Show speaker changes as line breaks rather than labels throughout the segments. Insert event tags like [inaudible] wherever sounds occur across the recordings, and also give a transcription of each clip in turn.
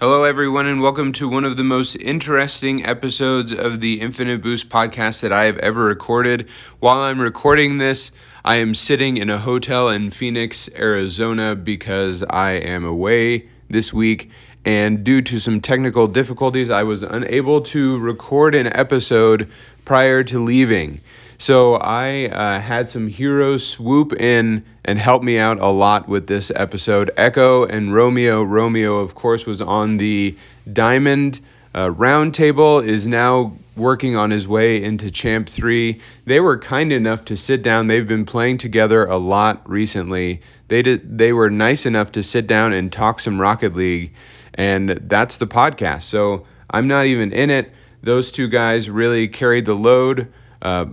Hello, everyone, and welcome to one of the most interesting episodes of the Infinite Boost podcast that I have ever recorded. While I'm recording this, I am sitting in a hotel in Phoenix, Arizona, because I am away this week. And due to some technical difficulties, I was unable to record an episode prior to leaving. So I uh, had some heroes swoop in and help me out a lot with this episode. Echo and Romeo. Romeo, of course, was on the Diamond uh, Roundtable, is now working on his way into Champ 3. They were kind enough to sit down. They've been playing together a lot recently. They, did, they were nice enough to sit down and talk some Rocket League, and that's the podcast. So I'm not even in it. Those two guys really carried the load. Uh,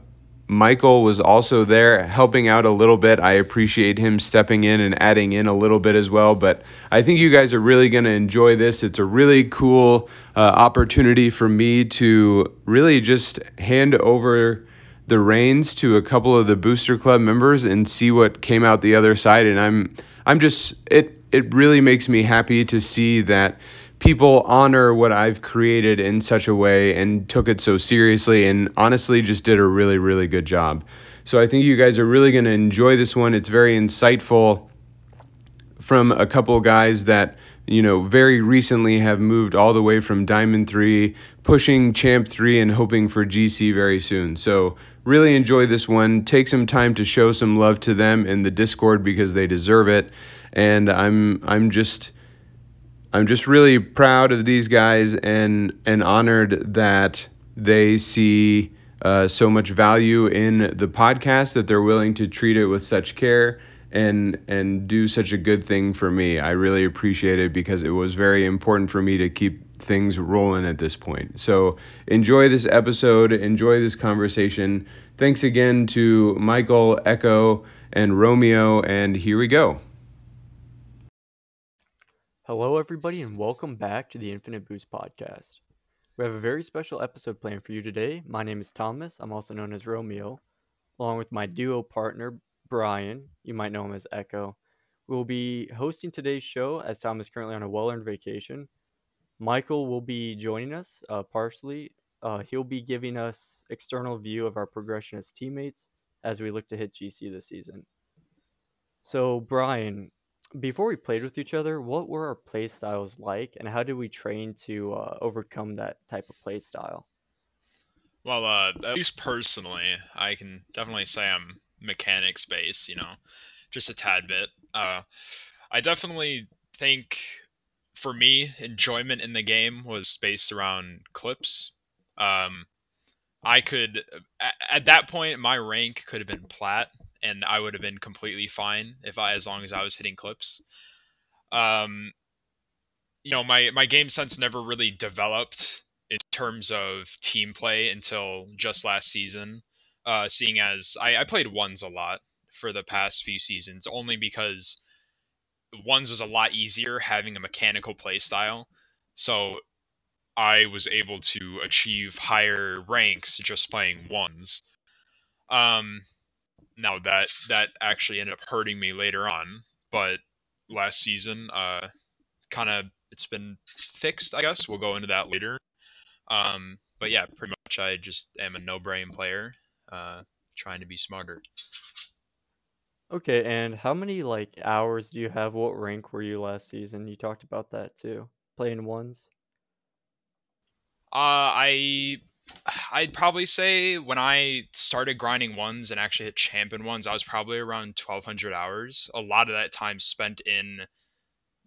Michael was also there helping out a little bit. I appreciate him stepping in and adding in a little bit as well. But I think you guys are really going to enjoy this. It's a really cool uh, opportunity for me to really just hand over the reins to a couple of the Booster Club members and see what came out the other side. And I'm I'm just it it really makes me happy to see that people honor what I've created in such a way and took it so seriously and honestly just did a really, really good job. So I think you guys are really going to enjoy this one. It's very insightful from a couple guys that you know very recently have moved all the way from Diamond 3 pushing Champ 3 and hoping for GC very soon. So really enjoy this one. Take some time to show some love to them in the Discord because they deserve it. And I'm I'm just I'm just really proud of these guys and and honored that they see uh, so much value in the podcast that they're willing to treat it with such care and and do such a good thing for me. I really appreciate it because it was very important for me to keep things rolling at this point. So enjoy this episode, enjoy this conversation. Thanks again to Michael, Echo, and Romeo, and here we go.
Hello, everybody, and welcome back to the Infinite Boost podcast. We have a very special episode planned for you today. My name is Thomas. I'm also known as Romeo, along with my duo partner, Brian. You might know him as Echo. We will be hosting today's show as Tom is currently on a well earned vacation. Michael will be joining us uh, partially. Uh, he'll be giving us external view of our progression as teammates as we look to hit GC this season. So, Brian, before we played with each other, what were our play styles like, and how did we train to uh, overcome that type of play style?
Well, uh, at least personally, I can definitely say I'm mechanics based. You know, just a tad bit. Uh, I definitely think, for me, enjoyment in the game was based around clips. Um, I could, at, at that point, my rank could have been plat, and I would have been completely fine if I, as long as I was hitting clips. Um, you know, my my game sense never really developed in terms of team play until just last season. Uh, seeing as I, I played ones a lot for the past few seasons, only because ones was a lot easier having a mechanical play style. So I was able to achieve higher ranks just playing ones. Um, now that that actually ended up hurting me later on, but last season, uh, kind of it's been fixed. I guess we'll go into that later. Um, but yeah, pretty much I just am a no brain player, uh, trying to be smarter.
Okay, and how many like hours do you have? What rank were you last season? You talked about that too. Playing ones.
Uh, I I'd probably say when I started grinding ones and actually hit champion ones, I was probably around 1200 hours. A lot of that time spent in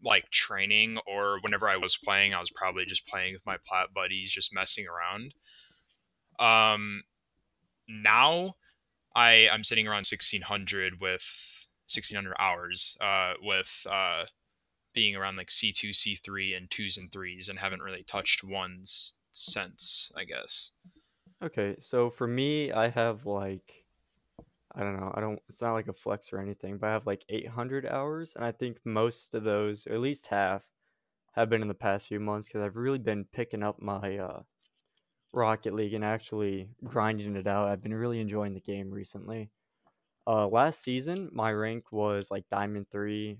like training or whenever I was playing, I was probably just playing with my plat buddies, just messing around. Um, now I I'm sitting around 1600 with 1600 hours uh, with uh, being around like C2, C3, and twos and threes, and haven't really touched ones sense, I guess.
Okay, so for me, I have like I don't know, I don't it's not like a flex or anything, but I have like 800 hours, and I think most of those, or at least half, have been in the past few months because I've really been picking up my uh, Rocket League and actually grinding it out. I've been really enjoying the game recently. Uh, last season, my rank was like Diamond 3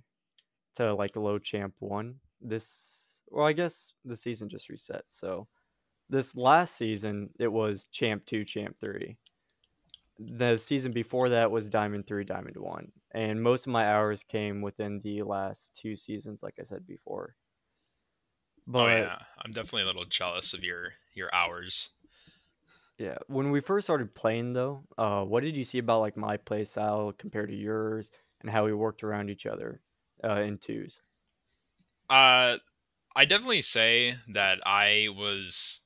to like low champ 1. This well, I guess the season just reset. So this last season, it was Champ 2, Champ 3. The season before that was Diamond 3, Diamond 1. And most of my hours came within the last two seasons, like I said before.
But, oh yeah, I'm definitely a little jealous of your your hours.
Yeah, when we first started playing though, uh, what did you see about like my play style compared to yours, and how we worked around each other uh, in twos?
Uh, I definitely say that I was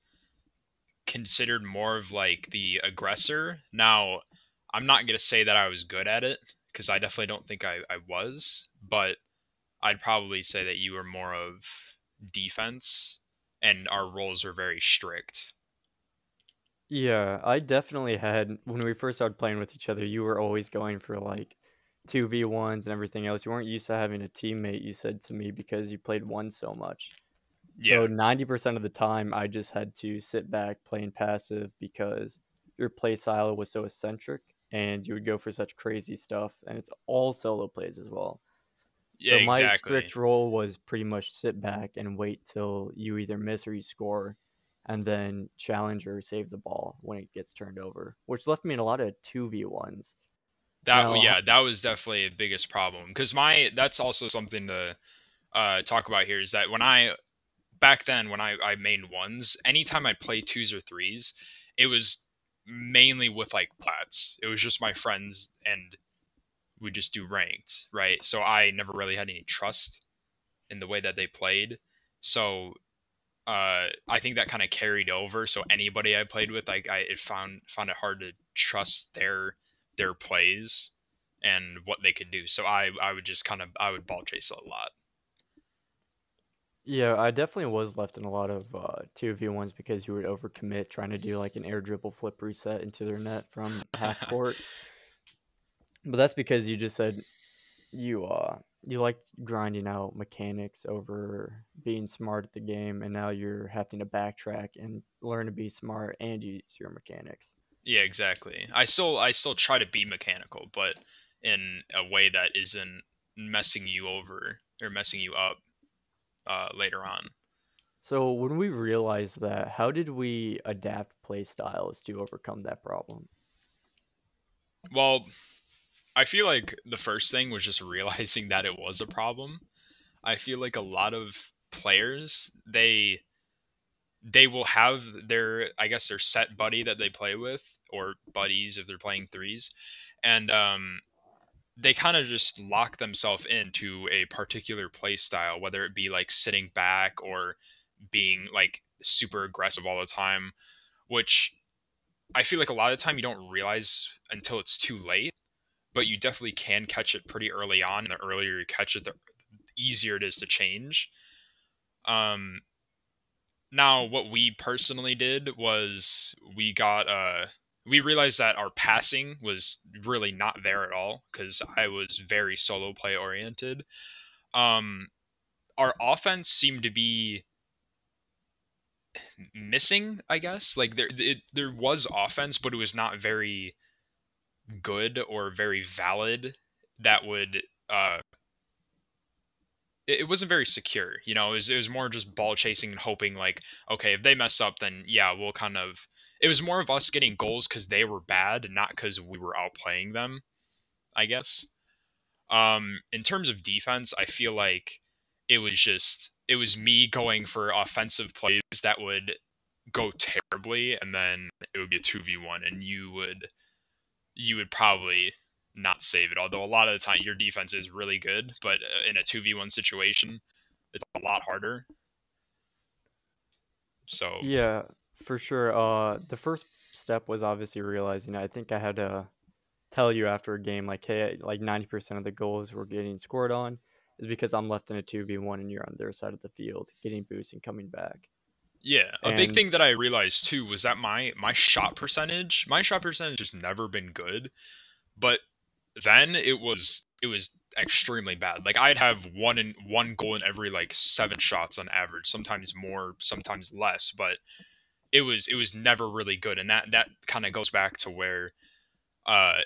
considered more of like the aggressor. Now, I'm not gonna say that I was good at it because I definitely don't think I, I was, but I'd probably say that you were more of defense and our roles were very strict.
Yeah, I definitely had when we first started playing with each other, you were always going for like 2v1s and everything else. You weren't used to having a teammate, you said to me, because you played one so much. So 90% of the time, I just had to sit back playing passive because your play style was so eccentric and you would go for such crazy stuff. And it's all solo plays as well.
Yeah,
so my
exactly.
strict role was pretty much sit back and wait till you either miss or you score, and then challenge or save the ball when it gets turned over, which left me in a lot of two v ones.
That now, yeah, that was definitely the biggest problem because my that's also something to uh, talk about here is that when I back then when I I main ones, anytime I'd play twos or threes, it was mainly with like plats. It was just my friends and we just do ranked, right? So I never really had any trust in the way that they played. So uh, I think that kind of carried over. So anybody I played with, like I it found found it hard to trust their their plays and what they could do. So I I would just kind of I would ball chase a lot.
Yeah, I definitely was left in a lot of uh, two v ones because you would overcommit trying to do like an air dribble flip reset into their net from half court. But that's because you just said you uh you like grinding out mechanics over being smart at the game, and now you're having to backtrack and learn to be smart and use your mechanics.
Yeah, exactly. I still I still try to be mechanical, but in a way that isn't messing you over or messing you up uh, later on.
So when we realized that, how did we adapt play styles to overcome that problem?
Well, I feel like the first thing was just [laughs] realizing that it was a problem. I feel like a lot of players they they will have their I guess their set buddy that they play with or buddies if they're playing threes and um they kind of just lock themselves into a particular play style whether it be like sitting back or being like super aggressive all the time which I feel like a lot of the time you don't realize until it's too late but you definitely can catch it pretty early on. And the earlier you catch it, the easier it is to change. Um, now, what we personally did was we got uh, we realized that our passing was really not there at all because I was very solo play oriented. Um, our offense seemed to be missing, I guess. Like there, it, there was offense, but it was not very good or very valid that would uh it, it wasn't very secure you know it was, it was more just ball chasing and hoping like okay if they mess up then yeah we'll kind of it was more of us getting goals because they were bad not because we were outplaying them i guess um in terms of defense i feel like it was just it was me going for offensive plays that would go terribly and then it would be a 2v1 and you would you would probably not save it. Although a lot of the time your defense is really good, but uh, in a 2v1 situation, it's a lot harder. So
Yeah, for sure. Uh, the first step was obviously realizing I think I had to tell you after a game like, hey, like 90% of the goals we're getting scored on is because I'm left in a 2v1 and you're on their side of the field, getting boosts and coming back.
Yeah, a and... big thing that I realized too was that my my shot percentage, my shot percentage has never been good, but then it was it was extremely bad. Like I'd have one in one goal in every like seven shots on average, sometimes more, sometimes less, but it was it was never really good, and that that kind of goes back to where uh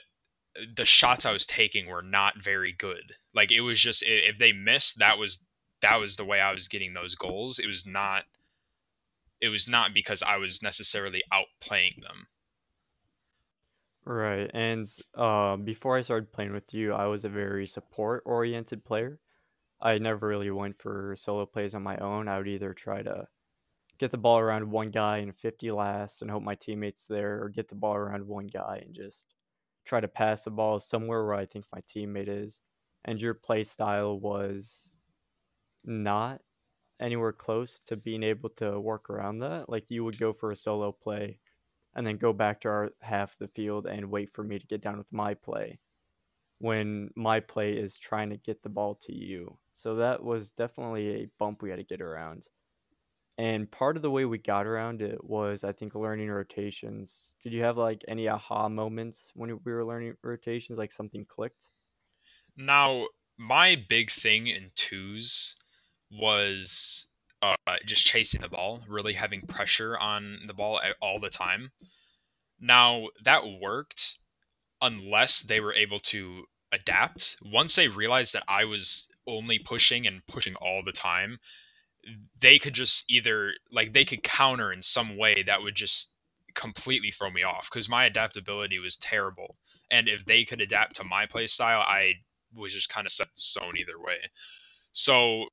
the shots I was taking were not very good. Like it was just if they missed, that was that was the way I was getting those goals. It was not it was not because I was necessarily outplaying them.
Right. And uh, before I started playing with you, I was a very support oriented player. I never really went for solo plays on my own. I would either try to get the ball around one guy and 50 last and hope my teammates there, or get the ball around one guy and just try to pass the ball somewhere where I think my teammate is. And your play style was not anywhere close to being able to work around that. Like you would go for a solo play and then go back to our half of the field and wait for me to get down with my play when my play is trying to get the ball to you. So that was definitely a bump we had to get around. And part of the way we got around it was, I think, learning rotations. Did you have like any aha moments when we were learning rotations, like something clicked?
Now, my big thing in twos was uh, just chasing the ball, really having pressure on the ball all the time. Now, that worked unless they were able to adapt. Once they realized that I was only pushing and pushing all the time, they could just either like they could counter in some way that would just completely throw me off because my adaptability was terrible. And if they could adapt to my play style, I was just kind of set zone either way. So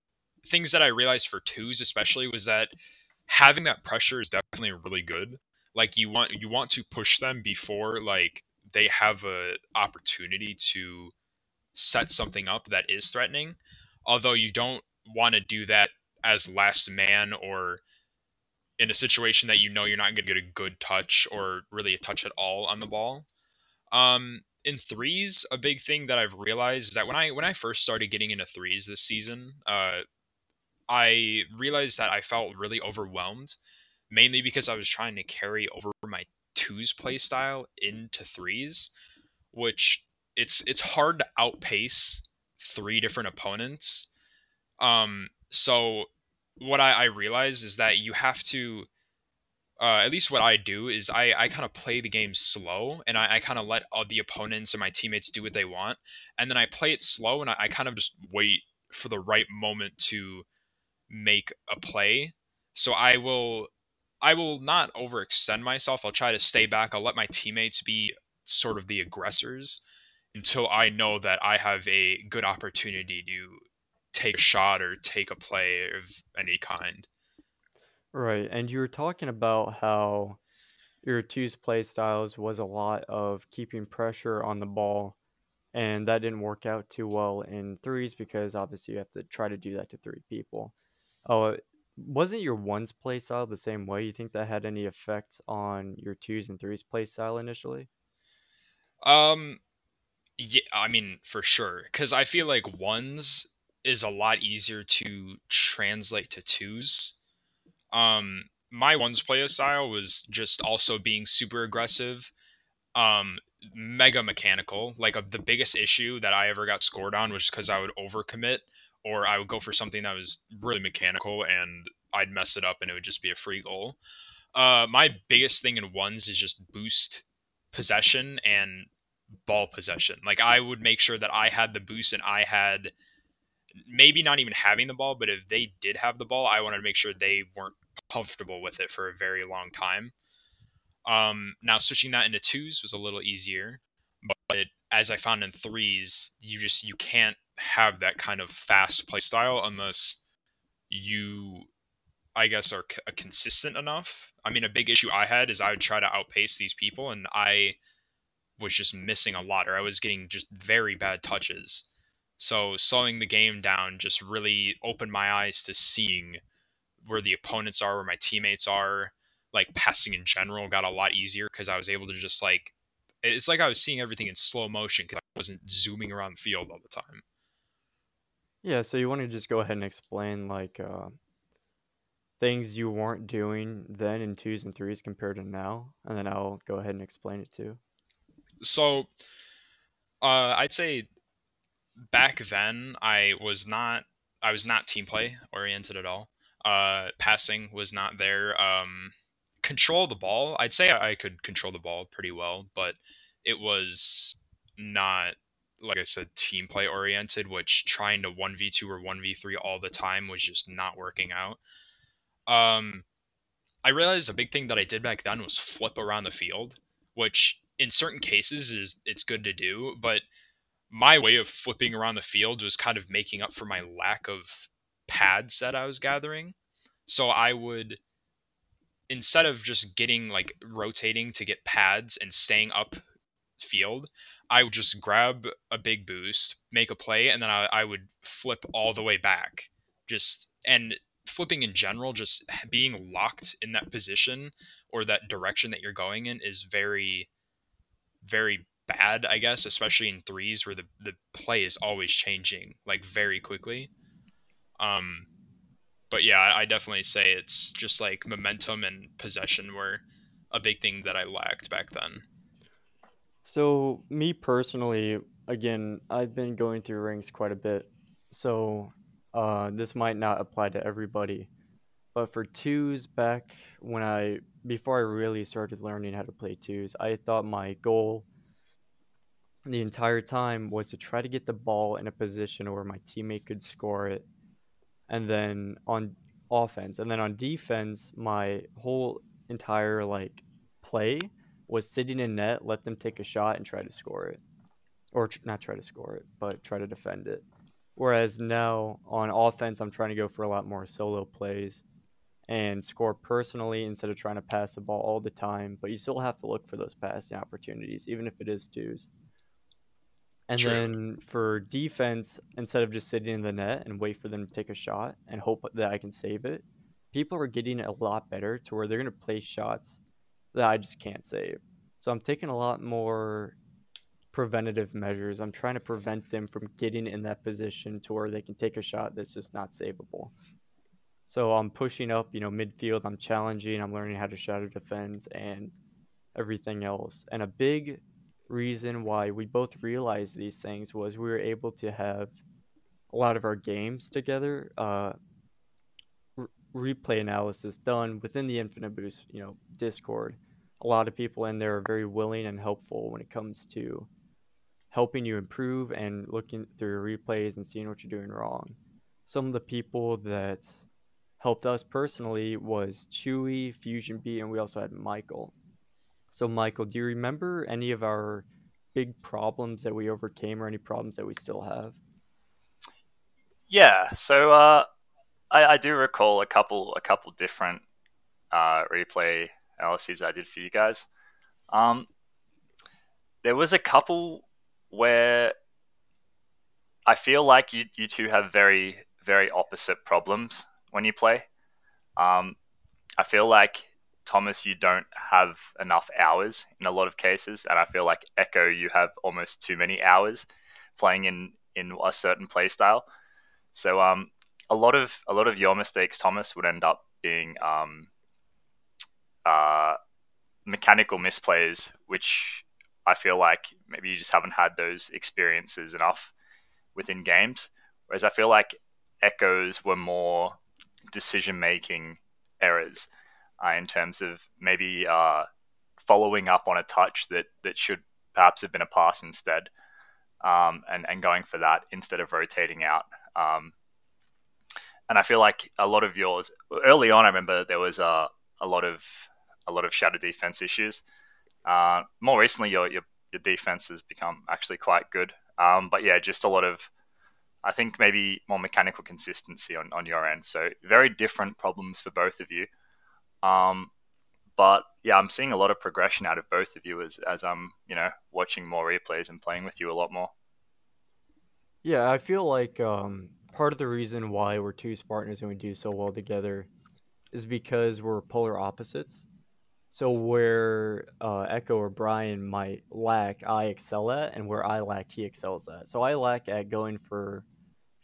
things that I realized for twos especially was that having that pressure is definitely really good. Like you want you want to push them before like they have a opportunity to set something up that is threatening. Although you don't want to do that as last man or in a situation that you know you're not going to get a good touch or really a touch at all on the ball. Um, in threes, a big thing that I've realized is that when I when I first started getting into threes this season, uh, I realized that I felt really overwhelmed, mainly because I was trying to carry over my twos play style into threes, which it's it's hard to outpace three different opponents. Um, so what I, I realize is that you have to uh, at least what I do is I, I kind of play the game slow and I, I kind of let all the opponents and my teammates do what they want. And then I play it slow and I, I kind of just wait for the right moment to make a play. So I will I will not overextend myself. I'll try to stay back. I'll let my teammates be sort of the aggressors until I know that I have a good opportunity to take a shot or take a play of any kind.
Right. And you were talking about how your two's play styles was a lot of keeping pressure on the ball, and that didn't work out too well in threes because obviously you have to try to do that to three people. Oh, wasn't your ones play style the same way? You think that had any effect on your twos and threes play style initially?
Um, yeah, I mean for sure, because I feel like ones is a lot easier to translate to twos. Um, my ones play style was just also being super aggressive, um, mega mechanical. Like a, the biggest issue that I ever got scored on was because I would overcommit, or I would go for something that was really mechanical and I'd mess it up and it would just be a free goal. Uh, my biggest thing in ones is just boost possession and ball possession. Like I would make sure that I had the boost and I had maybe not even having the ball, but if they did have the ball, I wanted to make sure they weren't comfortable with it for a very long time. Um, now switching that into twos was a little easier, but as I found in threes, you just you can't have that kind of fast play style unless you, I guess, are c- consistent enough. I mean, a big issue I had is I would try to outpace these people, and I was just missing a lot, or I was getting just very bad touches. So slowing the game down just really opened my eyes to seeing where the opponents are, where my teammates are. Like passing in general got a lot easier because I was able to just like it's like I was seeing everything in slow motion because I wasn't zooming around the field all the time.
Yeah, so you want to just go ahead and explain like uh, things you weren't doing then in twos and threes compared to now, and then I'll go ahead and explain it too.
So, uh, I'd say back then I was not I was not team play oriented at all. Uh, passing was not there. Um, control the ball, I'd say I could control the ball pretty well, but it was not like I said, team play oriented, which trying to 1v2 or 1v3 all the time was just not working out. Um, I realized a big thing that I did back then was flip around the field, which in certain cases is it's good to do, but my way of flipping around the field was kind of making up for my lack of pads that I was gathering. So I would instead of just getting like rotating to get pads and staying up field, I would just grab a big boost, make a play, and then I, I would flip all the way back. Just and flipping in general, just being locked in that position or that direction that you're going in is very, very bad, I guess, especially in threes where the, the play is always changing like very quickly. Um, but yeah, I definitely say it's just like momentum and possession were a big thing that I lacked back then.
So, me personally, again, I've been going through rings quite a bit. So, uh, this might not apply to everybody. But for twos, back when I, before I really started learning how to play twos, I thought my goal the entire time was to try to get the ball in a position where my teammate could score it. And then on offense, and then on defense, my whole entire like play was sitting in net, let them take a shot and try to score it. Or tr- not try to score it, but try to defend it. Whereas now on offense, I'm trying to go for a lot more solo plays and score personally instead of trying to pass the ball all the time. But you still have to look for those passing opportunities, even if it is twos. And
True.
then for defense, instead of just sitting in the net and wait for them to take a shot and hope that I can save it, people are getting a lot better to where they're going to play shots that I just can't save. So I'm taking a lot more preventative measures. I'm trying to prevent them from getting in that position to where they can take a shot that's just not savable. So I'm pushing up, you know, midfield. I'm challenging. I'm learning how to shadow defense and everything else. And a big reason why we both realized these things was we were able to have a lot of our games together, uh, re- replay analysis done within the Infinite Boost, you know, Discord. A lot of people in there are very willing and helpful when it comes to helping you improve and looking through your replays and seeing what you're doing wrong. Some of the people that helped us personally was Chewy, Fusion B, and we also had Michael. So, Michael, do you remember any of our big problems that we overcame or any problems that we still have?
Yeah, so uh, I, I do recall a couple a couple different uh, replay analyses I did for you guys. Um, there was a couple where I feel like you you two have very very opposite problems when you play. Um, I feel like Thomas, you don't have enough hours in a lot of cases, and I feel like Echo, you have almost too many hours playing in in a certain play style. So um, a lot of a lot of your mistakes, Thomas, would end up being um, uh, mechanical misplays, which I feel like maybe you just haven't had those experiences enough within games. Whereas I feel like Echo's were more decision making errors uh, in terms of maybe uh, following up on a touch that that should perhaps have been a pass instead, um, and and going for that instead of rotating out. Um, and I feel like a lot of yours early on. I remember there was a a lot of a lot of shadow defense issues. Uh, more recently, your, your your defense has become actually quite good. Um, but yeah, just a lot of I think maybe more mechanical consistency on, on your end. So very different problems for both of you. Um, but yeah, I'm seeing a lot of progression out of both of you as as I'm you know watching more replays and playing with you a lot more.
Yeah, I feel like um, part of the reason why we're two Spartans and we do so well together is because we're polar opposites. So where uh, Echo or Brian might lack, I excel at, and where I lack, he excels at. So I lack at going for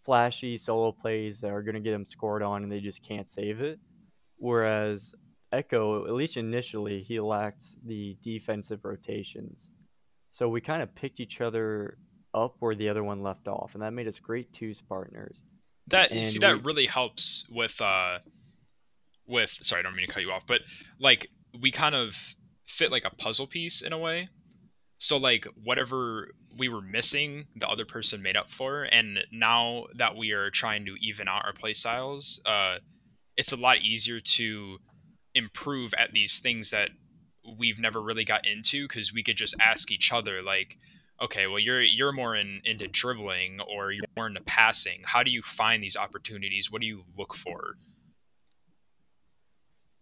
flashy solo plays that are going to get him scored on, and they just can't save it. Whereas Echo, at least initially, he lacked the defensive rotations. So we kind of picked each other up where the other one left off, and that made us great twos partners.
That
And
see that really helps with uh with sorry, I don't mean to cut you off, but like we kind of fit like a puzzle piece in a way. so like whatever we were missing, the other person made up for, and now that we are trying to even out our play styles, uh, it's a lot easier to improve at these things that we've never really got into because we could just ask each other like okay well you're you're more in into dribbling or you're more into passing. How do you find these opportunities? What do you look for?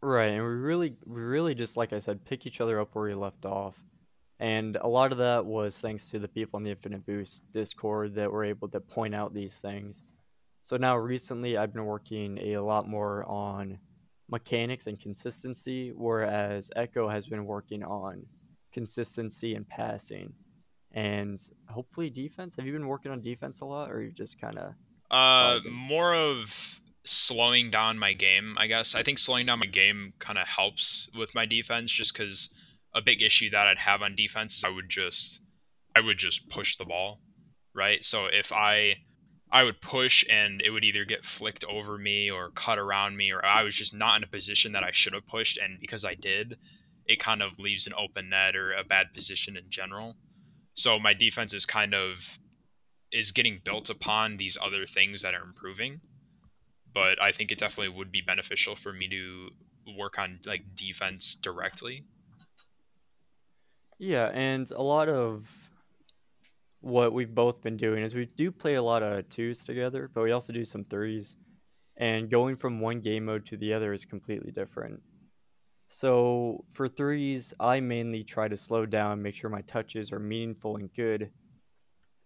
Right, and we really, we really just like I said, pick each other up where we left off, and a lot of that was thanks to the people in the Infinite Boost Discord that were able to point out these things. So now recently, I've been working a lot more on mechanics and consistency, whereas Echo has been working on consistency and passing, and hopefully defense. Have you been working on defense a lot, or you just kind of?
uh more of slowing down my game i guess i think slowing down my game kind of helps with my defense just because a big issue that i'd have on defense is i would just i would just push the ball right so if i i would push and it would either get flicked over me or cut around me or i was just not in a position that i should have pushed. And because i did it kind of leaves an open net or a bad position in general. So my defense is kind of is getting built upon these other things that are improving. But i think it definitely would be beneficial for me to work on like defense directly.
Yeah, and a lot of what we've both been doing is we do play a lot of twos together, but we also do some threes. And going from one game mode to the other is completely different. So for threes, I mainly try to slow down, make sure my touches are meaningful and good,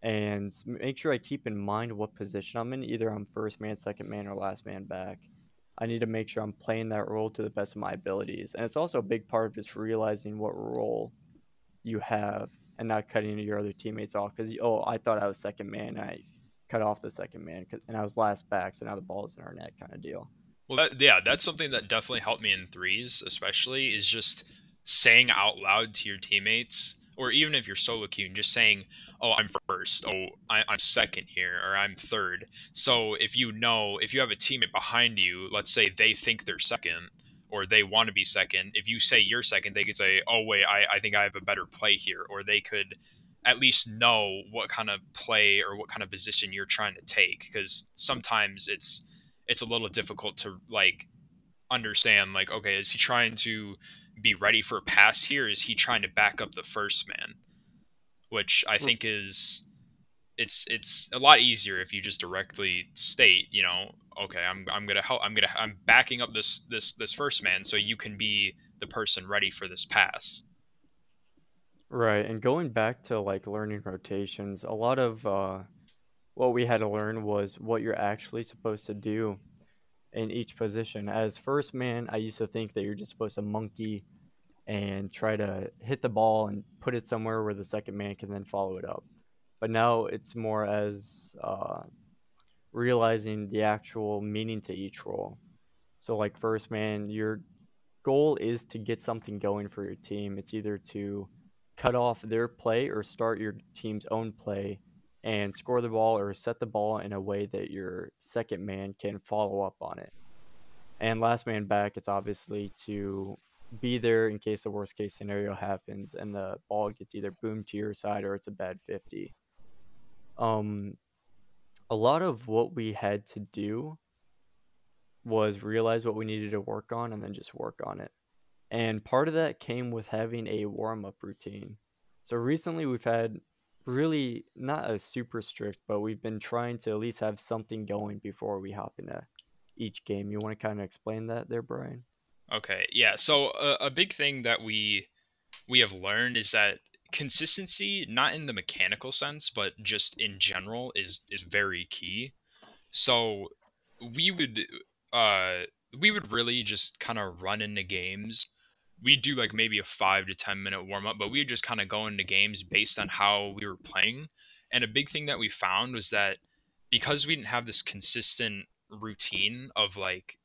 and make sure I keep in mind what position I'm in. Either I'm first man, second man, or last man back. I need to make sure I'm playing that role to the best of my abilities. And it's also a big part of just realizing what role you have and not cutting your other teammates off because oh I thought I was second man I cut off the second man and I was last back so now the ball's in our net kind of deal.
Well, that, yeah, that's something that definitely helped me in threes, especially is just saying out loud to your teammates, or even if you're solo queuing, just saying, "Oh, I'm first. Oh, I, I'm second here, or I'm third. So if you know, if you have a teammate behind you, let's say they think they're second, or they want to be second, if you say you're second, they could say, "Oh, wait, I, I think I have a better play here," or they could at least know what kind of play or what kind of position you're trying to take, because sometimes it's it's a little difficult to like understand like okay is he trying to be ready for a pass here? Is he trying to back up the first man? Which i
hmm.
think is it's it's a lot easier if you just directly state you know okay i'm i'm gonna help i'm gonna i'm backing up this this this first man so you can be the person ready for this pass
Right, and going back to like learning rotations, a lot of uh, what we had to learn was what you're actually supposed to do in each position. As first man, I used to think that you're just supposed to monkey and try to hit the ball and put it somewhere where the second man can then follow it up. But now it's more as uh, realizing the actual meaning to each role. So, like first man, your goal is to get something going for your team. It's either to cut off their play or start your team's own play and score the ball or set the ball in a way that your second man can follow up on it. And last man back, it's obviously to be there in case the worst case scenario happens and the ball gets either boomed to your side or it's a bad 50. Um, a lot of what we had to do was realize what we needed to work on and then just work on it. And part of that came with having a warm up routine. So recently we've had really not a super strict, but we've been trying to at least have something going before we hop into each game. You want to kind of explain that there, Brian?
okay yeah so a, a big thing that we we have learned is that consistency not in the mechanical sense but just in general is is very key. So we would uh we would really just kind of run into games. We'd do like maybe a five to ten minute warm up but we would just kind of go into games based on how we were playing. And a big thing that we found was that because we didn't have this consistent routine of like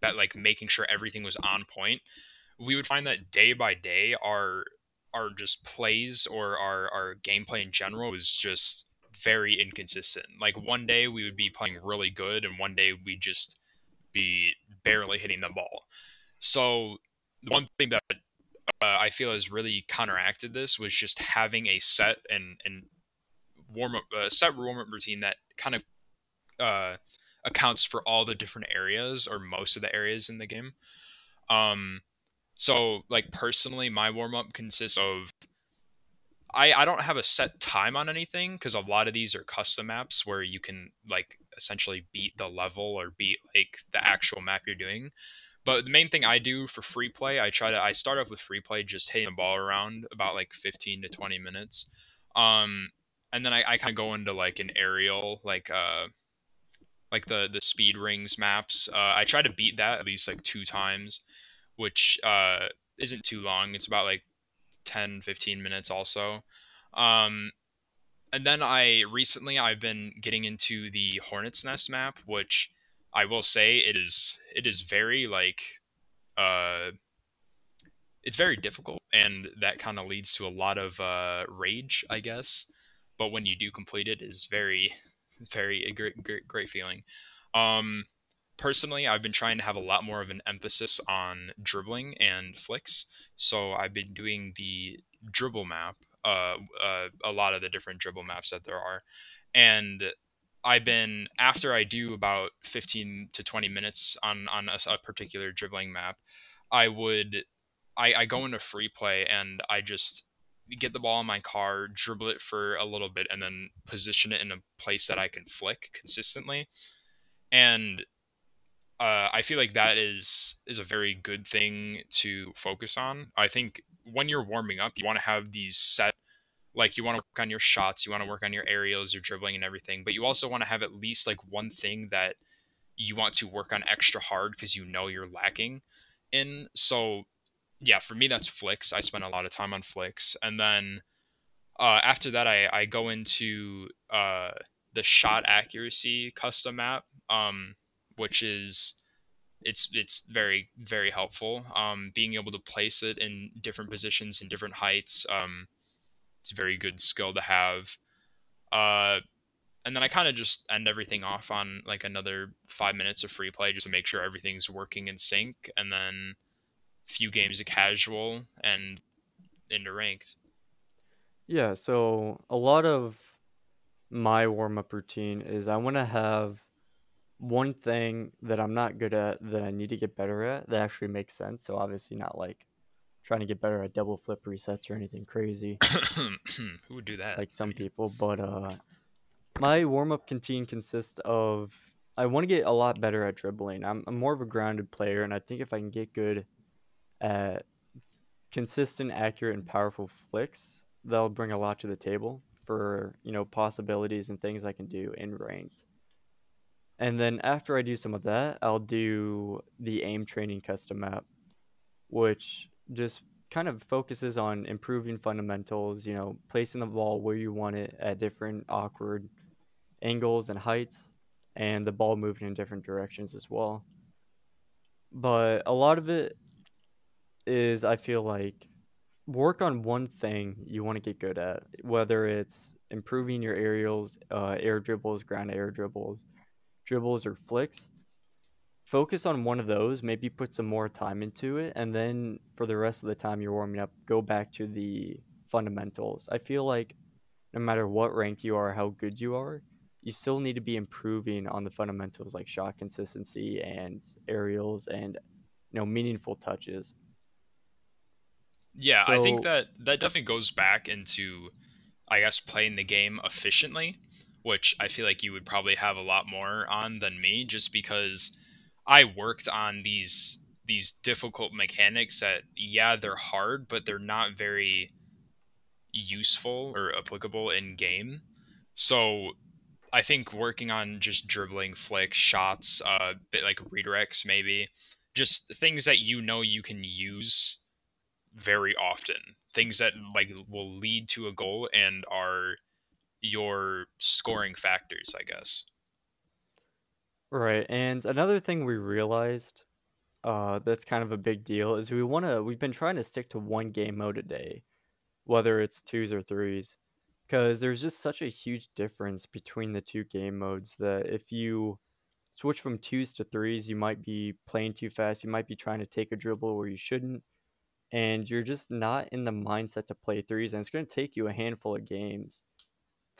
bet like making sure everything was on point we would find that day by day our our just plays or our our gameplay in general was just very inconsistent. Like one day we would be playing really good and one day we'd just be barely hitting the ball. So the one thing that uh, I feel has really counteracted this was just having a set and and warm up uh, set warm up routine that kind of uh, accounts for all the different areas or most of the areas in the game. Um, so like personally, my warm up consists of I, I don't have a set time on anything because a lot of these are custom maps where you can like essentially beat the level or beat like the actual map you're doing. But the main thing I do for free play, I try to I start off with free play, just hitting the ball around about like 15 to 20 minutes. Um, and then I, I kind of go into like an aerial, like uh, like the the speed rings maps. Uh, I try to beat that at least like two times, which uh isn't too long. It's about like 10 15 minutes also. Um, and then I recently I've been getting into the Hornet's Nest map, which I will say it is it is very like uh it's very difficult and that kind of leads to a lot of uh rage, I guess. But when you do complete it is very very a great great great feeling. Um personally, I've been trying to have a lot more of an emphasis on dribbling and flicks. So I've been doing the dribble map, uh, uh, a lot of the different dribble maps that there are, and I've been after I do about 15 to 20 minutes on on a, a particular dribbling map, I would I, I go into free play and I just get the ball in my car, dribble it for a little bit, and then position it in a place that I can flick consistently. And uh, I feel like that is is a very good thing to focus on. I think when you're warming up, you want to have these set like you want to work on your shots, you want to work on your aerials, your dribbling and everything, but you also want to have at least like one thing that you want to work on extra hard because you know you're lacking in. So yeah, for me that's flicks. I spend a lot of time on flicks, and then uh, after that I I go into uh, the shot accuracy custom map, um, which is it's it's very very helpful. Um, being able to place it in different positions and different heights. Um, it's a very good skill to have. Uh, and then I kind of just end everything off on like another five minutes of free play just to make sure everything's working in sync, and then a few games of casual and into ranked.
Yeah, so a lot of my warm up routine is I want to have one thing that I'm not good at that I need to get better at that actually makes sense. So obviously not like trying to get better at double flip resets or anything crazy [coughs]
Who would do that?
like some people, but uh my warm up routine consists of I want to get a lot better at dribbling. I'm, I'm more of a grounded player, and I think if I can get good at consistent, accurate, and powerful flicks, that'll bring a lot to the table for you know possibilities and things I can do in ranked. And then after I do some of that, I'll do the aim training custom map, which just kind of focuses on improving fundamentals, you know, placing the ball where you want it at different awkward angles and heights, and the ball moving in different directions as well. But a lot of it is, I feel like, work on one thing you want to get good at, whether it's improving your aerials, uh, air dribbles, ground air dribbles, dribbles, or flicks. Focus on one of those, maybe put some more time into it, and then for the rest of the time you're warming up, go back to the fundamentals. I feel like no matter what rank you are, how good you are, you still need to be improving on the fundamentals like shot consistency and aerials and you know meaningful touches.
Yeah, I think that that definitely goes back into, I guess, playing the game efficiently, which I feel like you would probably have a lot more on than me, just because I worked on these these difficult mechanics that yeah, they're hard, but they're not very useful or applicable in game. So I think working on just dribbling, flick, shots, uh, bit like redirects, maybe just things that you know you can use very often. Things that like will lead to a goal and are your scoring factors, I guess.
right, and another thing we realized uh that's kind of a big deal is we want to we've been trying to stick to one game mode a day, whether it's twos or threes, because there's just such a huge difference between the two game modes that if you switch from twos to threes, you might be playing too fast, you might be trying to take a dribble where you shouldn't, and you're just not in the mindset to play threes, and it's going to take you a handful of games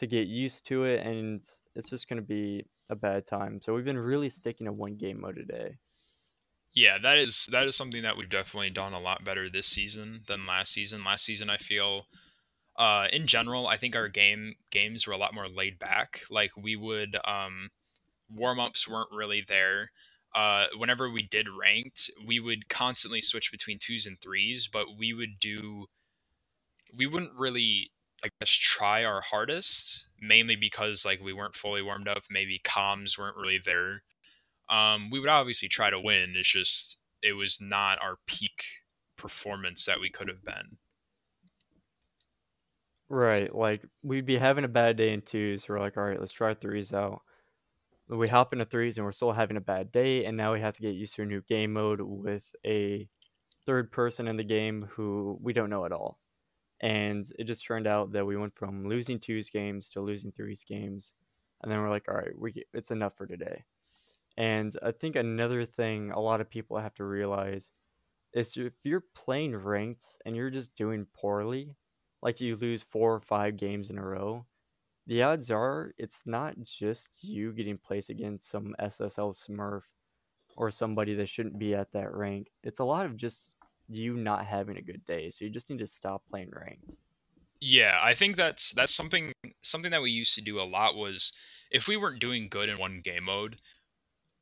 to get used to it, and it's just going to be a bad time. So we've been really sticking to one game mode today.
Yeah, that is that is something that we've definitely done a lot better this season than last season. Last season, I feel, uh, in general, I think our game games were a lot more laid back. Like we would, um, warm ups weren't really there. Uh, whenever we did ranked, we would constantly switch between twos and threes, but we would do, we wouldn't really, I guess, try our hardest, mainly because like we weren't fully warmed up. Maybe comms weren't really there um, we would obviously try to win. It's just it was not our peak performance that we could have been.
Right, like we'd be having a bad day in twos. We're like, all right, let's try threes out. We hop into threes and we're still having a bad day, and now we have to get used to a new game mode with a third person in the game who we don't know at all. And it just turned out that we went from losing twos games to losing threes games, and then we're like, all right, we it's enough for today. And I think another thing a lot of people have to realize is if you're playing ranked and you're just doing poorly, like you lose four or five games in a row, the odds are it's not just you getting placed against some SSL smurf or somebody that shouldn't be at that rank. It's a lot of just you not having a good day. So you just need to stop playing ranked.
Yeah, I think that's that's something something that we used to do a lot was if we weren't doing good in one game mode,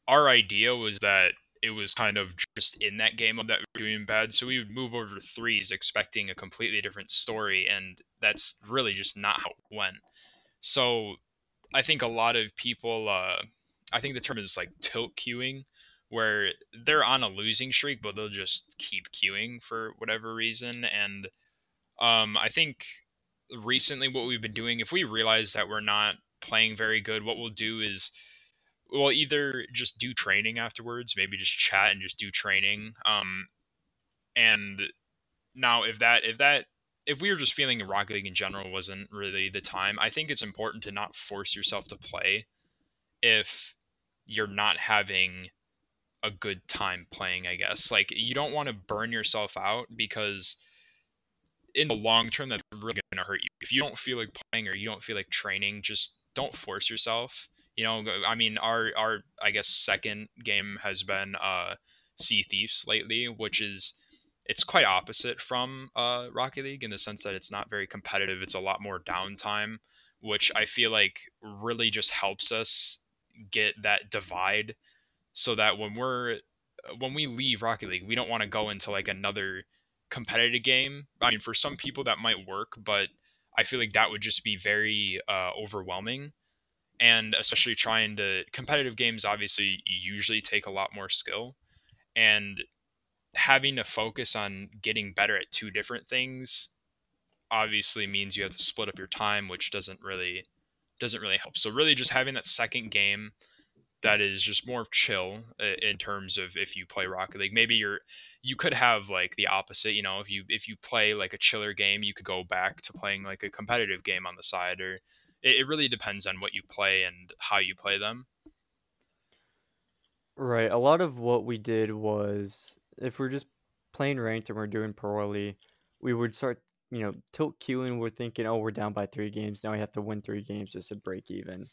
our idea was that it was kind of just in that game mode that we were doing bad. So we would move over threes expecting a completely different story, and that's really just not how it went. So I think a lot of people, uh, I think the term is like tilt queuing, where they're on a losing streak, but they'll just keep queuing for whatever reason. And um, I think recently what we've been doing, if we realize that we're not playing very good, what we'll do is we'll either just do training afterwards maybe just chat and just do training um and now if that if that if we were just feeling rocket league in general wasn't really the time i think it's important to not force yourself to play if you're not having a good time playing i guess. Like you don't want to burn yourself out because in the long term that's really going to hurt you. If you don't feel like playing or you don't feel like training just don't force yourself. You know, I mean, our our I guess second game has been uh, Sea Thieves lately, which is it's quite opposite from uh, Rocket League in the sense that it's not very competitive. It's a lot more downtime, which I feel like really just helps us get that divide, so that when we're when we leave Rocket League, we don't want to go into like another competitive game. I mean, for some people that might work, but I feel like that would just be very uh, overwhelming. And especially trying to competitive games obviously usually take a lot more skill. And having to focus on getting better at two different things obviously means you have to split up your time which doesn't really doesn't really help. So really just having that second game that is just more chill in terms of if you play rocket league maybe you're you could have like the opposite you know if you if you play like a chiller game you could go back to playing like a competitive game on the side or it, it really depends on what you play and how you play them.
Right. A lot of what we did was if we're just playing ranked and we're doing poorly, we would start, you know, tilt queuing. We're thinking, oh, we're down by three games. Now we have to win three games just to break even.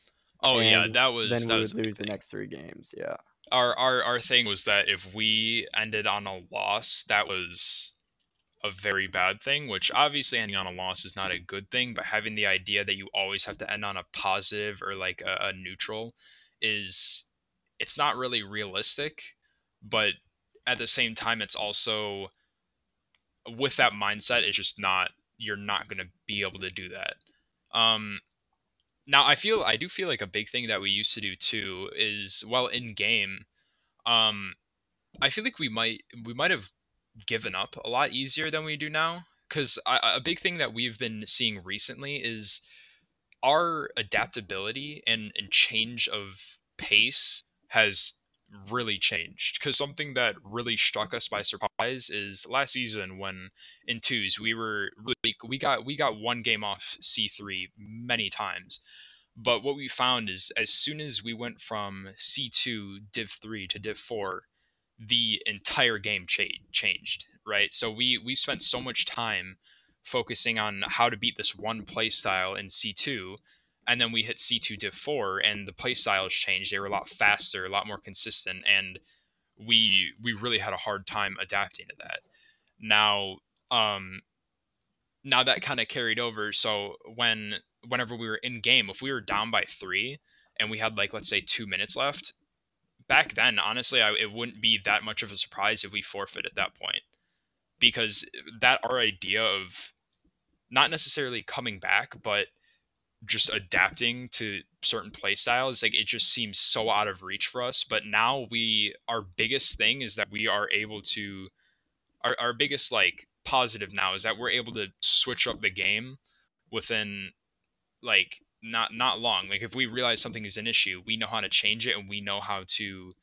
Oh yeah, that was
then
that
we
was
would lose the next three games. Yeah.
Our our our thing was that if we ended on a loss, that was a very bad thing, which obviously ending on a loss is not a good thing, but having the idea that you always have to end on a positive or like a, a neutral is it's not really realistic, but at the same time it's also with that mindset it's just not you're not going to be able to do that. Um now I feel I do feel like a big thing that we used to do too is well in game um I feel like we might we might have given up a lot easier than we do now. Because a big thing that we've been seeing recently is our adaptability and, and change of pace has really changed because something that really struck us by surprise is last season when in twos we were really we got we got one game off c3 many times but what we found is as soon as we went from c2 div 3 to div 4 the entire game cha- changed. right? So we we spent so much time focusing on how to beat this one play style in C2 and then we hit C2 Div 4 and the play styles changed. They were a lot faster, a lot more consistent and we we really had a hard time adapting to that. Now um now that kind of carried over so when whenever we were in game if we were down by 3 and we had like let's say 2 minutes left back then honestly I, it wouldn't be that much of a surprise if we forfeit at that point because that our idea of not necessarily coming back but just adapting to certain play styles like it just seems so out of reach for us. But now we our biggest thing is that we are able to our, our biggest like positive now is that we're able to switch up the game within like not not long. Like if we realize something is an issue we know how to change it and we know how to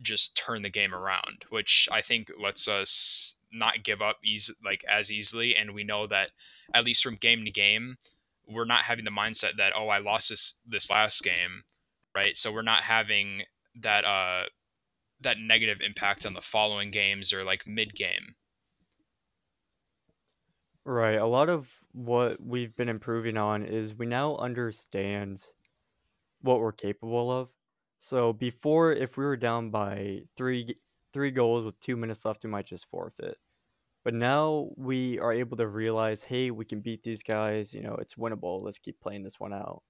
just turn the game around which i think lets us not give up easy like as easily. And we know that at least from game to game we're not having the mindset that oh I lost this this last game, right? So we're not having that uh that negative impact on the following games or like mid game.
Right. A lot of what we've been improving on is we now understand what we're capable of. So before, if we were down by three three goals with two minutes left, we might just forfeit. But now we are able to realize, hey, we can beat these guys. You know, it's winnable. Let's keep playing this one out.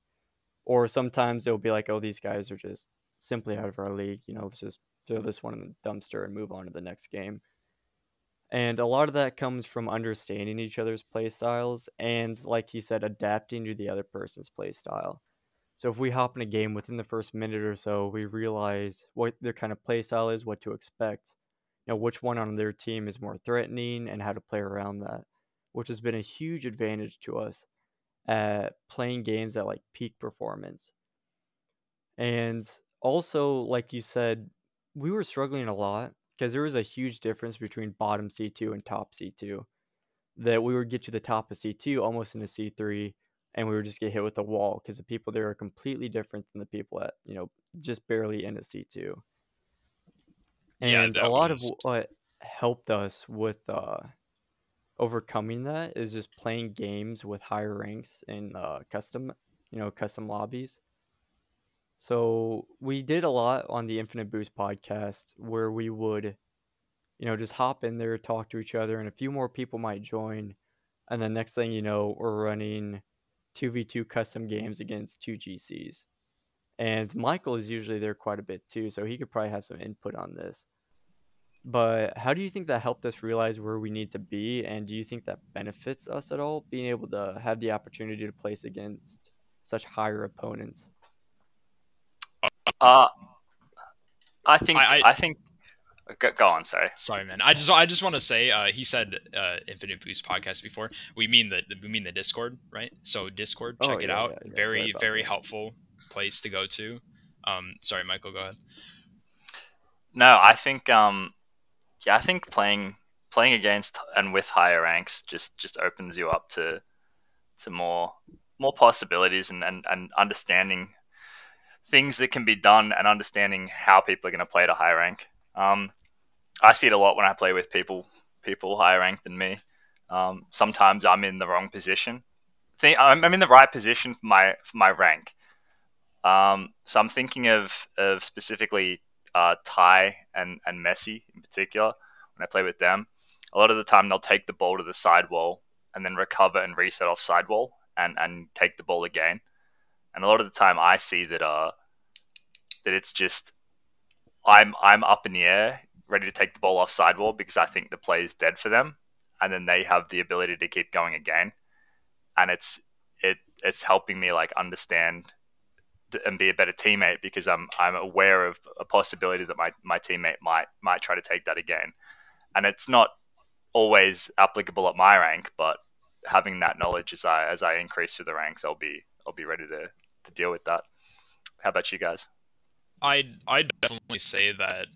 Or sometimes it'll be like, oh, these guys are just simply out of our league. You know, let's just throw this one in the dumpster and move on to the next game. And a lot of that comes from understanding each other's play styles and, like he said, adapting to the other person's play style. So if we hop in a game within the first minute or so, we realize what their kind of play style is, what to expect know which one on their team is more threatening and how to play around that, which has been a huge advantage to us at playing games at like peak performance. And also, like you said, we were struggling a lot because there was a huge difference between bottom C2 and top C2. That we would get to the top of C2 almost in a C three, and we would just get hit with a wall because the people there are completely different than the people at, you know, just barely in a C
two.
And yeah,
a
lot
was...
of what helped us with uh, overcoming that is just playing games with higher ranks in uh, custom, you know, custom lobbies. So we did a lot on the Infinite Boost podcast where we would, you know, just hop in there, talk to each other, and a few more people might join. And the next thing you know, we're running 2v2 custom games against two GCs. And Michael is usually there quite a bit too, so he could probably have some input on this. But how do you think that helped us realize where we need to be? And do you think that benefits us at all, being able to have the opportunity to place against such higher opponents?
Uh, I think
I-
I,
I-
think. Go, go on, sorry.
Sorry, man. I just I just want to say uh, he said uh, Infinite Boost podcast before. We mean the we mean the Discord, right? So Discord,
Oh,
check it
yeah,
out.
yeah, yeah,
very very
that.
helpful place to go to. Um, sorry, Michael. Go ahead.
No, I think um, yeah, I think playing playing against and with higher ranks just just opens you up to to more more possibilities and and, and understanding things that can be done and understanding how people are going to play at a high rank. Um, I see it a lot when I play with people people higher ranked than me. Um, sometimes I'm in the wrong position. I'm, I'm in the right position for my for my rank. Um, so I'm thinking of of specifically uh, Ty and and Messi in particular when I play with them. A lot of the time they'll take the ball to the sidewall and then recover and reset off sidewall and and take the ball again. And a lot of the time I see that uh that it's just I'm I'm up in the air ready to take the ball off sidewall because I think the play is dead for them, and then they have the ability to keep going again, and it's it it's helping me like understand and be a better teammate because I'm I'm aware of a possibility that my my teammate might might try to take that again, and it's not always applicable at my rank, but having that knowledge as I as I increase through the ranks, I'll be I'll be ready to to deal with that. How about you guys?
I I definitely say that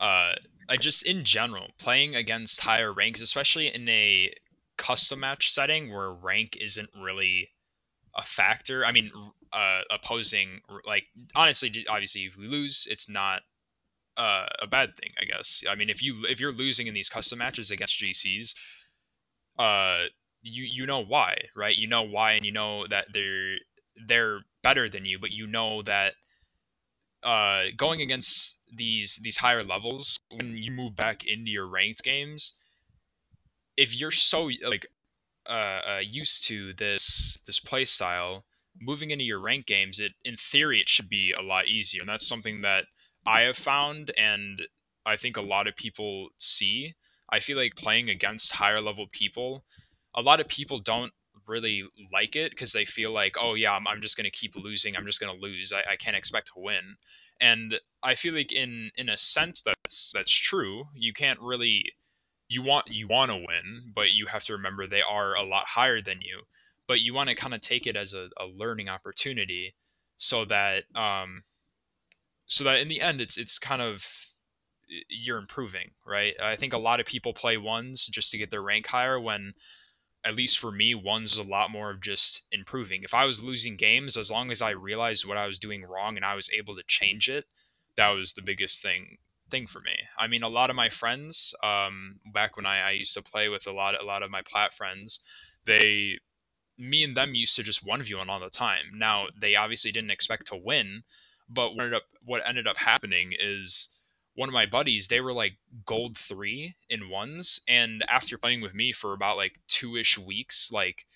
uh I just in general playing against higher ranks, especially in a custom match setting where rank isn't really a factor. I mean, uh, opposing like honestly, obviously, if we lose, it's not uh, a bad thing, I guess. I mean, if you if you're losing in these custom matches against GCs, uh, you you know why, right? You know why, and you know that they're they're better than you, but you know that uh, going against these these higher levels when you move back into your ranked games, if you're so like uh, uh, used to this this play style, moving into your rank games, it in theory it should be a lot easier, and that's something that I have found, and I think a lot of people see. I feel like playing against higher level people, a lot of people don't really like it because they feel like, oh yeah, I'm, I'm just gonna keep losing. I'm just gonna lose. I, I can't expect to win. And I feel like in in a sense that's that's true. You can't really you want you want to win, but you have to remember they are a lot higher than you. But you want to kind of take it as a, a learning opportunity so that um so that in the end it's it's kind of you're improving, right? I think a lot of people play ones just to get their rank higher when at least for me, one's a lot more of just improving. If I was losing games, as long as I realized what I was doing wrong and I was able to change it, that was the biggest thing thing for me. I mean, a lot of my friends, um, back when I, I used to play with a lot a lot of my plat friends, they me and them used to just one v one all the time. Now they obviously didn't expect to win, but what ended up what ended up happening is one of my buddies, they were like gold three in ones. And after playing with me for about like two ish weeks, like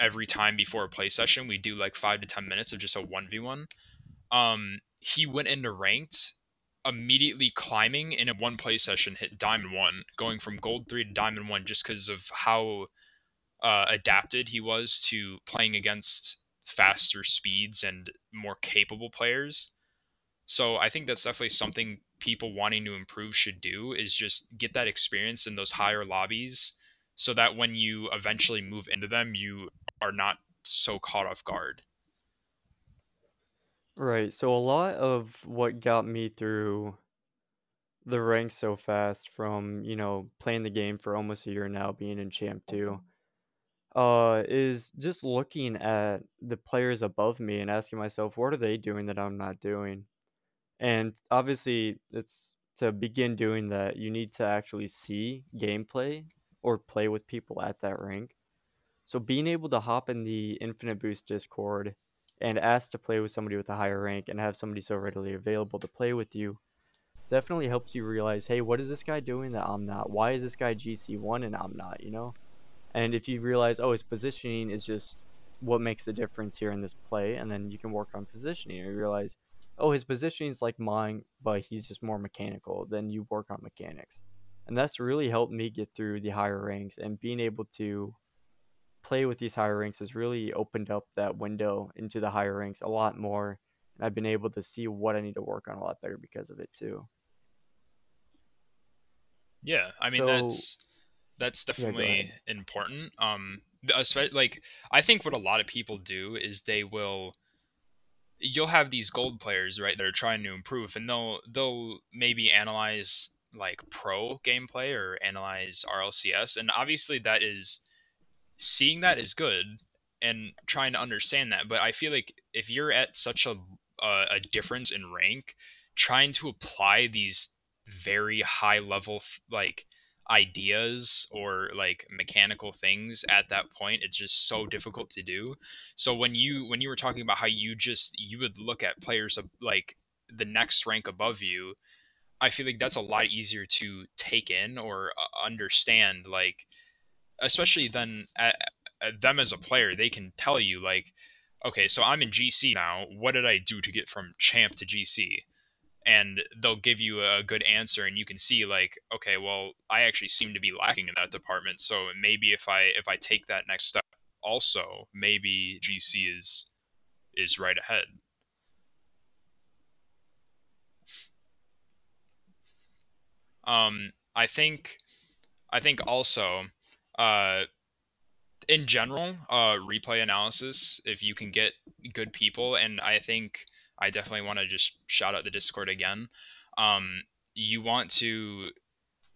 every time before a play session, we do like five to 10 minutes of just a 1v1. Um, he went into ranked, immediately climbing in a one play session, hit diamond one, going from gold three to diamond one just because of how uh, adapted he was to playing against faster speeds and more capable players. So I think that's definitely something people wanting to improve should do is just get that experience in those higher lobbies so that when you eventually move into them you are not so caught off guard
Right. So a lot of what got me through the ranks so fast from, you know, playing the game for almost a year now, being in Champ 2, uh, is just looking at the players above me and asking myself, what are they doing that I'm not doing? And obviously, it's to begin doing that, you need to actually see gameplay or play with people at that rank. So being able to hop in the Infinite Boost Discord and ask to play with somebody with a higher rank and have somebody so readily available to play with you definitely helps you realize, hey, what is this guy doing that I'm not? Why is this guy GC1 and I'm not, you know? And if you realize, oh, his positioning is just what makes the difference here in this play, and then you can work on positioning, and you realize, oh, his positioning is like mine, but he's just more mechanical, then you work on mechanics. And that's really helped me get through the higher ranks and being able to play with these higher ranks has really opened up that window into the higher ranks a lot more. And I've been able to see what I need to work on a lot better because of it too.
Yeah, I mean so, that's that's definitely yeah, important. Um, like I think what a lot of people do is they will you'll have these gold players right that are trying to improve and they'll they'll maybe analyze like pro gameplay or analyze RLCS and obviously that is seeing that is good and trying to understand that but I feel like if you're at such a a, a difference in rank trying to apply these very high level like ideas or like mechanical things at that point it's just so difficult to do. So when you when you were talking about how you just you would look at players of like the next rank above you i feel like that's a lot easier to take in or uh, understand like especially then them as a player they can tell you like okay so i'm in gc now what did i do to get from champ to gc and they'll give you a good answer and you can see like okay well i actually seem to be lacking in that department so maybe if i if i take that next step also maybe gc is is right ahead. Um i think i think also uh in general uh replay analysis if you can get good people and i think I definitely want to just shout out the Discord again. Um, you want to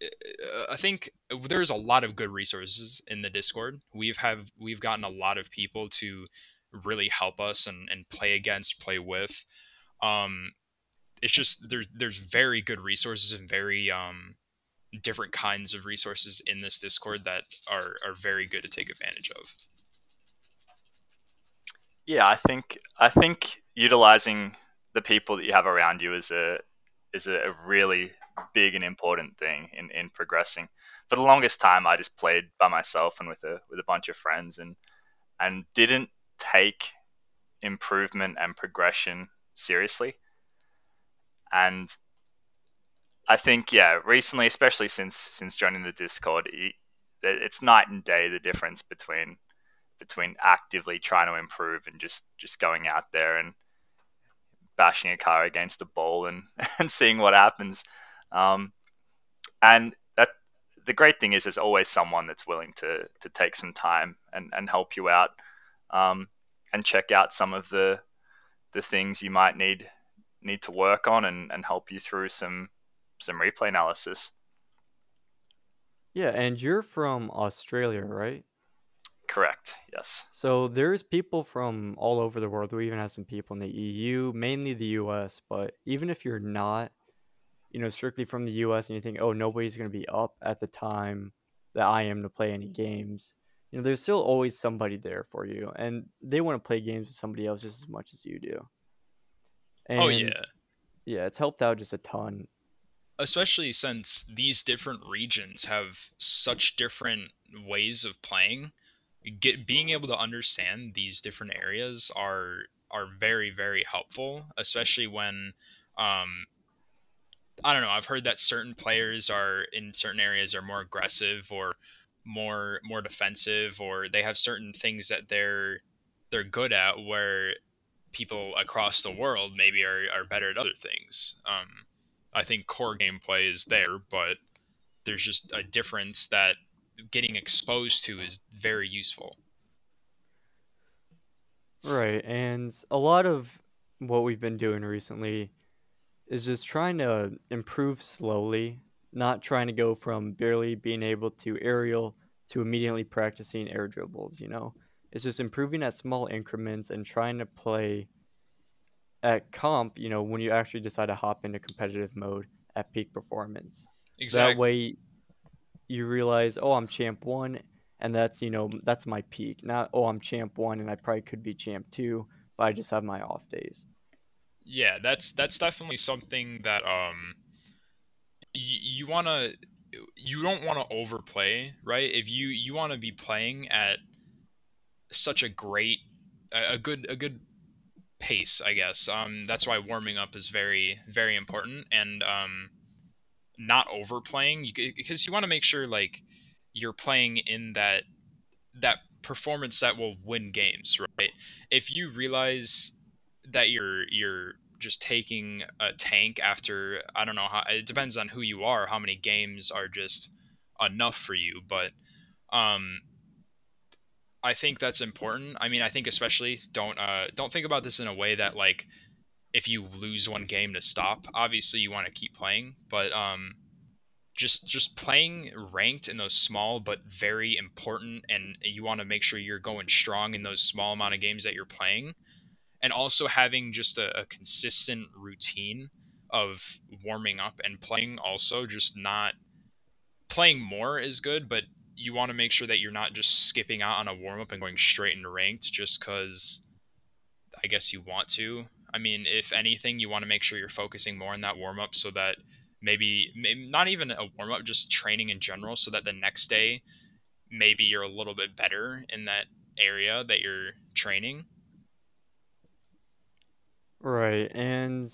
uh, I think there's a lot of good resources in the Discord. We've have we've gotten a lot of people to really help us and, and play against, play with. Um, it's just there's there's very good resources and very um different kinds of resources in this Discord that are are very good to take advantage of.
Yeah, I think I think utilizing the people that you have around you is a is a really big and important thing in, in progressing. For the longest time, I just played by myself and with a with a bunch of friends, and and didn't take improvement and progression seriously. And I think yeah, recently, especially since since joining the Discord, it's night and day the difference between between actively trying to improve and just just going out there and bashing a car against a ball and [laughs] and seeing what happens. Um, and that the great thing is there's always someone that's willing to to take some time and and help you out um, and check out some of the the things you might need need to work on and, and help you through some some replay analysis.
Yeah, and you're from Australia, right?
Correct. Yes.
So there's people from all over the world. We even have some people in the EU, mainly the US. But even if you're not, you know, strictly from the US and you think, oh, nobody's going to be up at the time that I am to play any games, you know, there's still always somebody there for you. And they want to play games with somebody else just as much as you do.
And oh, yeah.
Yeah, it's helped out just a ton
especially since these different regions have such different ways of playing get being able to understand these different areas are are very very helpful especially when um i don't know i've heard that certain players are in certain areas are more aggressive or more more defensive or they have certain things that they're they're good at where people across the world maybe are, are better at other things. Um I think core gameplay is there, but there's just a difference that getting exposed to is very useful.
Right, and a lot of what we've been doing recently is just trying to improve slowly, not trying to go from barely being able to aerial to immediately practicing air dribbles, you know? It's just improving at small increments and trying to play at comp, you know, when you actually decide to hop into competitive mode at peak performance. Exactly. That way you realize, oh, I'm champ one, and that's, you know, that's my peak. Not, oh, I'm champ one and I probably could be champ two, but I just have my off days.
Yeah, that's that's definitely something that um you, you wanna you don't want to overplay, right? If you you want to be playing at such a great a good a good pace, I guess. Um, that's why warming up is very, very important, and um, not overplaying because you want to make sure like you're playing in that that performance that will win games, right? If you realize that you're you're just taking a tank after I don't know how it depends on who you are, how many games are just enough for you, but um I think that's important. I mean, I think especially don't uh, don't think about this in a way that like if you lose one game to stop. Obviously, you want to keep playing, but um, just just playing ranked in those small but very important, and you want to make sure you're going strong in those small amount of games that you're playing, and also having just a, a consistent routine of warming up and playing. Also, just not playing more is good, but you want to make sure that you're not just skipping out on a warm up and going straight into ranked just because I guess you want to. I mean, if anything, you want to make sure you're focusing more on that warm up so that maybe, maybe not even a warm up, just training in general, so that the next day maybe you're a little bit better in that area that you're training.
Right. And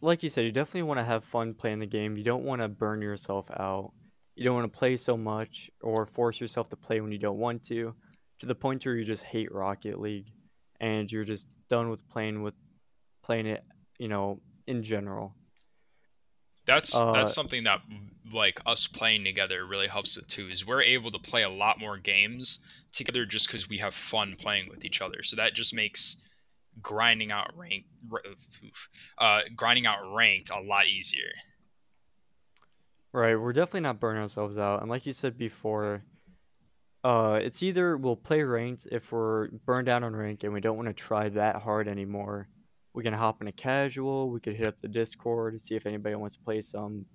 like you said, you definitely want to have fun playing the game. You don't want to burn yourself out you don't want to play so much or force yourself to play when you don't want to to the point where you just hate rocket league and you're just done with playing with playing it you know in general.
That's uh, that's something that like us playing together really helps it too is we're able to play a lot more games together just because we have fun playing with each other. So that just makes grinding out rank uh, grinding out ranked a lot easier.
Right, we're definitely not burning ourselves out. And like you said before, uh, it's either we'll play ranked if we're burned out on rank and we don't want to try that hard anymore, we can hop in a casual. We could hit up the Discord to see if anybody wants to play some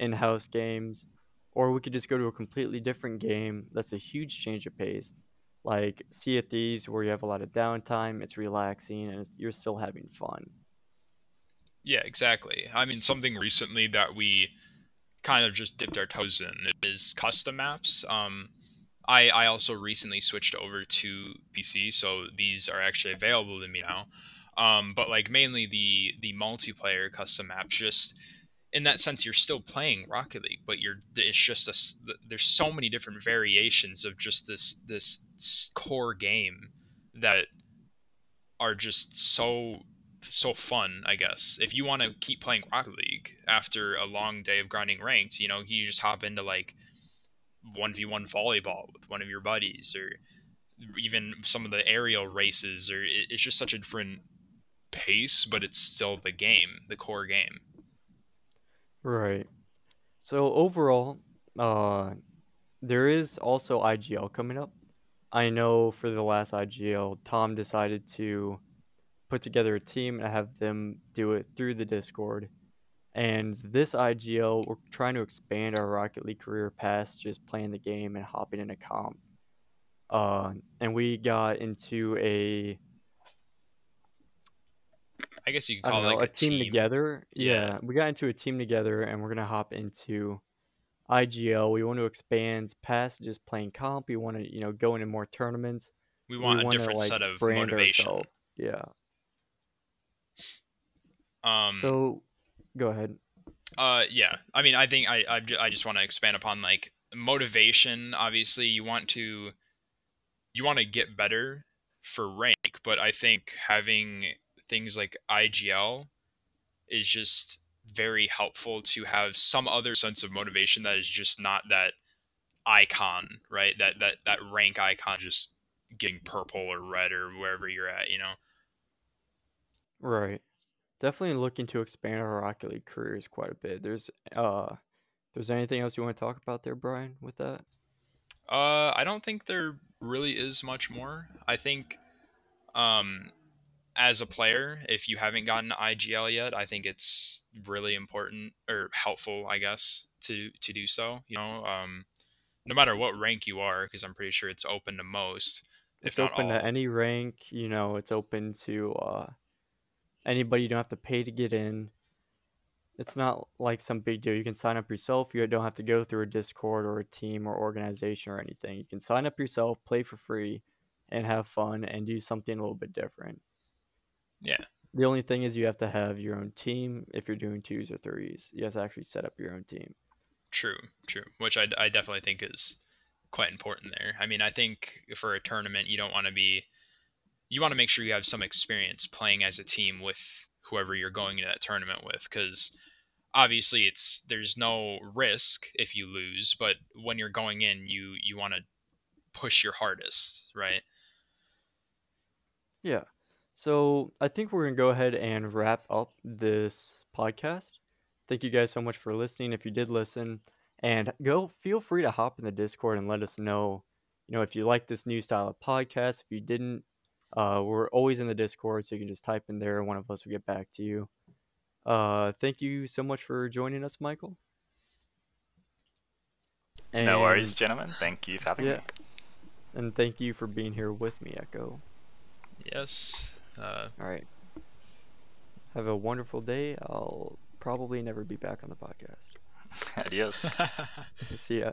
in-house games, or we could just go to a completely different game. That's a huge change of pace, like Sea of Thieves, where you have a lot of downtime. It's relaxing, and it's, you're still having fun.
Yeah, exactly. I mean, something recently that we kind of just dipped our toes in is custom maps. Um, I I also recently switched over to PC, so these are actually available to me now. Um, but like mainly the the multiplayer custom maps, just in that sense, you're still playing Rocket League, but you're it's just a there's so many different variations of just this this core game that are just so so fun, I guess. If you want to keep playing Rocket League after a long day of grinding ranked, you know, you just hop into like 1v1 volleyball with one of your buddies or even some of the aerial races or it's just such a different pace, but it's still the game, the core game.
Right. So overall, uh there is also IGL coming up. I know for the last IGL, Tom decided to put together a team and have them do it through the Discord. And this IGL, we're trying to expand our Rocket League career past just playing the game and hopping in a comp. Uh, and we got into a
I guess you could call it like a,
team,
team.
together. Yeah.
Yeah.
we got into a team together, and we're gonna hop into IGL. We want to expand past just playing comp. We want to, you know, go into more tournaments.
We
We
want a
want to
different
like
set of
brand
motivation.
ourselves. Yeah.
Um,
So, go ahead.
Uh, yeah. I mean, I think I I, I just want to expand upon like motivation. Obviously, you want to you want to get better for rank, but I think having things like IGL is just very helpful to have some other sense of motivation that is just not that icon, right? That that that rank icon just getting purple or red or wherever you're at, you know.
Right. Definitely looking to expand our Rocket League careers quite a bit. There's uh there's anything else you want to talk about there, Brian, with that?
Uh, I don't think there really is much more. I think, um, as a player, if you haven't gotten IGL yet, I think it's really important or helpful, I guess, to to do so. You know, um, no matter what rank you are, because I'm pretty sure it's open to most, if
It's open
all.
to any rank, you know, it's open to uh anybody you don't have to pay to get in. It's not like some big deal. You can sign up yourself. You don't have to go through a Discord or a team or organization or anything. You can sign up yourself, play for free, and have fun and do something a little bit different.
Yeah,
The only thing is you have to have your own team if you're doing twos or threes. You have to actually set up your own team.
true, true. Which I, I definitely think is quite important there. I mean, I think for a tournament, you don't want to be, you want to make sure you have some experience playing as a team with whoever you're going into that tournament with, because obviously it's there's no risk if you lose, but when you're going in, you you want to push your hardest, right?
Yeah. So I think we're to go ahead and wrap up this podcast. Thank you guys so much for listening. If you did listen, and go feel free to hop in the Discord and let us know, you know, if you like this new style of podcast. If you didn't, uh, we're always in the Discord, so you can just type in there. One of us will get back to you. Uh, thank you so much for joining us, Michael.
No worries, gentlemen. Thank you for having
Yeah.
me.
And thank you for being here with me, Echo.
Yes. Uh,
All right. Have a wonderful day. I'll probably never be back on the podcast. [laughs]
Adios. [laughs]
See ya.